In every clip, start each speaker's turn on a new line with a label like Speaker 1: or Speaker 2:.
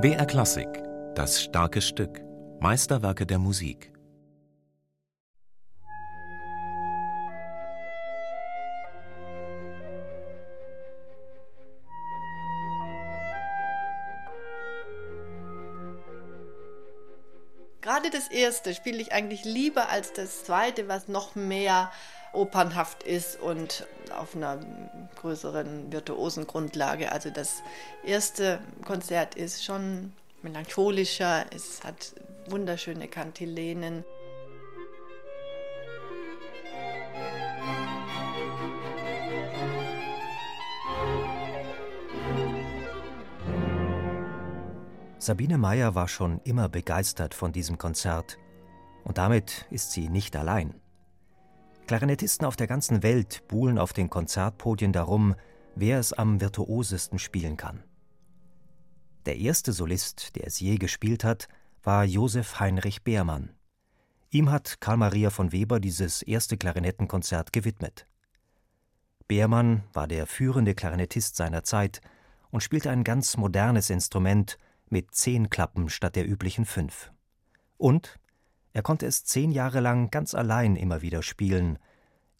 Speaker 1: BR Klassik, das starke Stück, Meisterwerke der Musik.
Speaker 2: Gerade das erste spiele ich eigentlich lieber als das zweite, was noch mehr opernhaft ist und auf einer größeren virtuosen Grundlage. Also das erste Konzert ist schon melancholischer, es hat wunderschöne Kantilenen.
Speaker 3: Sabine Meyer war schon immer begeistert von diesem Konzert. Und damit ist sie nicht allein. Klarinettisten auf der ganzen Welt buhlen auf den Konzertpodien darum, wer es am virtuosesten spielen kann. Der erste Solist, der es je gespielt hat, war Josef Heinrich Beermann. Ihm hat Karl Maria von Weber dieses erste Klarinettenkonzert gewidmet. Beermann war der führende Klarinettist seiner Zeit und spielte ein ganz modernes Instrument mit zehn Klappen statt der üblichen fünf. Und er konnte es zehn Jahre lang ganz allein immer wieder spielen.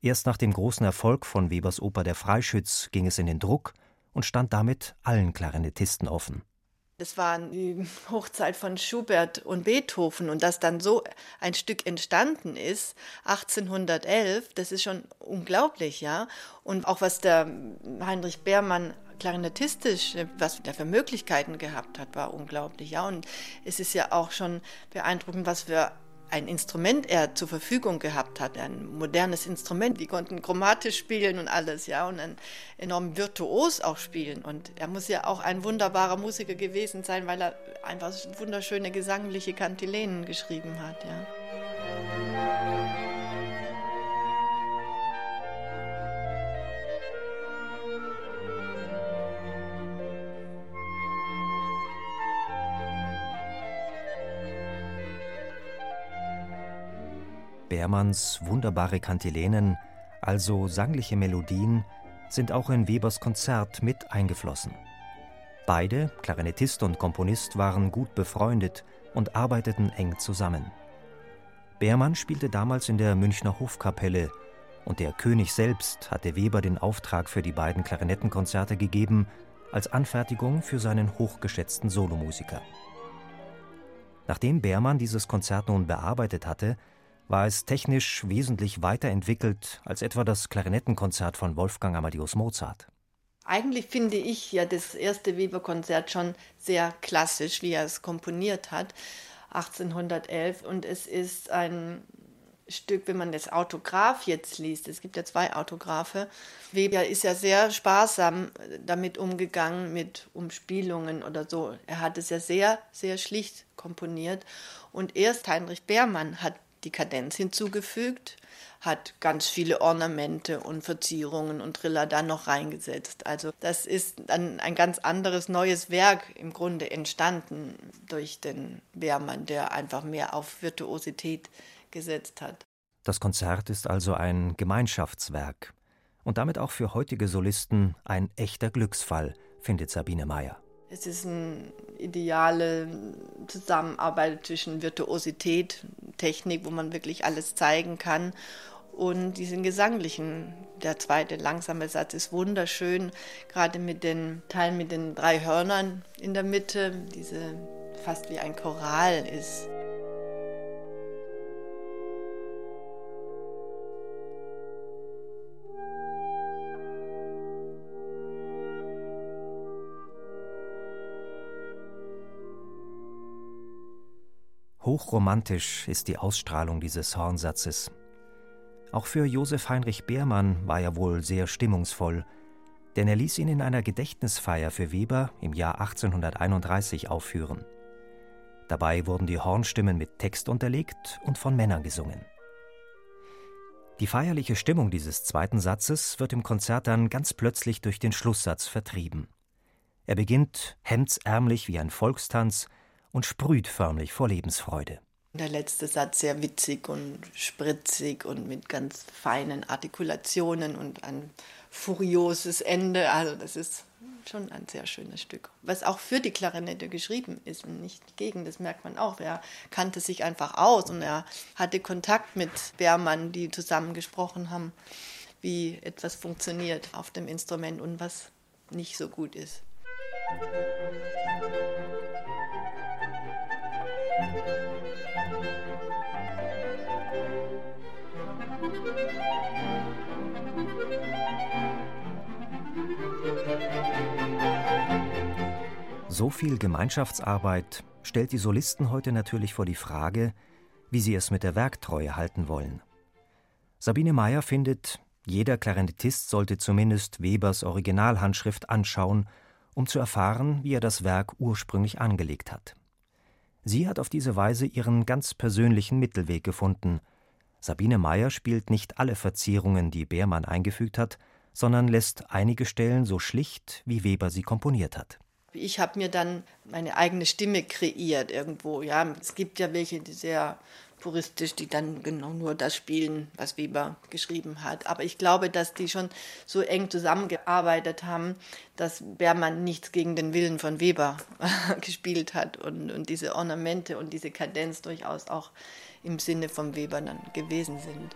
Speaker 3: Erst nach dem großen Erfolg von Webers Oper Der Freischütz ging es in den Druck und stand damit allen Klarinettisten offen.
Speaker 2: Das war die Hochzeit von Schubert und Beethoven und dass dann so ein Stück entstanden ist, 1811, das ist schon unglaublich, ja. Und auch was der Heinrich Beermann klarinettistisch, was der für Möglichkeiten gehabt hat, war unglaublich, ja. Und es ist ja auch schon beeindruckend, was für ein Instrument er zur Verfügung gehabt hat, ein modernes Instrument. Die konnten chromatisch spielen und alles, ja, und ein enorm virtuos auch spielen. Und er muss ja auch ein wunderbarer Musiker gewesen sein, weil er einfach wunderschöne gesangliche Kantilenen geschrieben hat, ja.
Speaker 3: Beermanns wunderbare Kantilenen, also sangliche Melodien, sind auch in Webers Konzert mit eingeflossen. Beide, Klarinettist und Komponist, waren gut befreundet und arbeiteten eng zusammen. Beermann spielte damals in der Münchner Hofkapelle und der König selbst hatte Weber den Auftrag für die beiden Klarinettenkonzerte gegeben, als Anfertigung für seinen hochgeschätzten Solomusiker. Nachdem Beermann dieses Konzert nun bearbeitet hatte, war es technisch wesentlich weiterentwickelt als etwa das Klarinettenkonzert von Wolfgang Amadeus Mozart.
Speaker 2: Eigentlich finde ich ja das erste Weber-Konzert schon sehr klassisch, wie er es komponiert hat, 1811. Und es ist ein Stück, wenn man das Autograph jetzt liest, es gibt ja zwei Autographe, Weber ist ja sehr sparsam damit umgegangen, mit Umspielungen oder so. Er hat es ja sehr, sehr schlicht komponiert. Und erst Heinrich Beermann hat die Kadenz hinzugefügt, hat ganz viele Ornamente und Verzierungen und Triller da noch reingesetzt. Also das ist dann ein ganz anderes neues Werk im Grunde entstanden durch den Beermann, der einfach mehr auf Virtuosität gesetzt hat.
Speaker 3: Das Konzert ist also ein Gemeinschaftswerk und damit auch für heutige Solisten ein echter Glücksfall, findet Sabine Meyer.
Speaker 2: Es ist eine ideale Zusammenarbeit zwischen Virtuosität, Technik, wo man wirklich alles zeigen kann und diesen gesanglichen. Der zweite langsame Satz ist wunderschön, gerade mit den Teilen mit den drei Hörnern in der Mitte, diese fast wie ein Choral ist.
Speaker 3: Hochromantisch ist die Ausstrahlung dieses Hornsatzes. Auch für Josef Heinrich Beermann war er wohl sehr stimmungsvoll, denn er ließ ihn in einer Gedächtnisfeier für Weber im Jahr 1831 aufführen. Dabei wurden die Hornstimmen mit Text unterlegt und von Männern gesungen. Die feierliche Stimmung dieses zweiten Satzes wird im Konzert dann ganz plötzlich durch den Schlusssatz vertrieben. Er beginnt hemdsärmlich wie ein Volkstanz und sprüht förmlich vor Lebensfreude.
Speaker 2: Der letzte Satz sehr witzig und spritzig und mit ganz feinen Artikulationen und ein furioses Ende. Also das ist schon ein sehr schönes Stück. Was auch für die Klarinette geschrieben ist und nicht gegen, das merkt man auch. Er kannte sich einfach aus und er hatte Kontakt mit Beermann, die zusammen gesprochen haben, wie etwas funktioniert auf dem Instrument und was nicht so gut ist.
Speaker 3: So viel Gemeinschaftsarbeit stellt die Solisten heute natürlich vor die Frage, wie sie es mit der Werktreue halten wollen. Sabine Meyer findet, jeder Klarinettist sollte zumindest Webers Originalhandschrift anschauen, um zu erfahren, wie er das Werk ursprünglich angelegt hat. Sie hat auf diese Weise ihren ganz persönlichen Mittelweg gefunden. Sabine Meyer spielt nicht alle Verzierungen, die Beermann eingefügt hat, sondern lässt einige Stellen so schlicht, wie Weber sie komponiert hat.
Speaker 2: Ich habe mir dann meine eigene Stimme kreiert irgendwo. Ja, es gibt ja welche, die sehr puristisch, die dann genau nur das spielen, was Weber geschrieben hat. Aber ich glaube, dass die schon so eng zusammengearbeitet haben, dass Bermann nichts gegen den Willen von Weber gespielt hat und, und diese Ornamente und diese Kadenz durchaus auch im Sinne von Weber dann gewesen sind.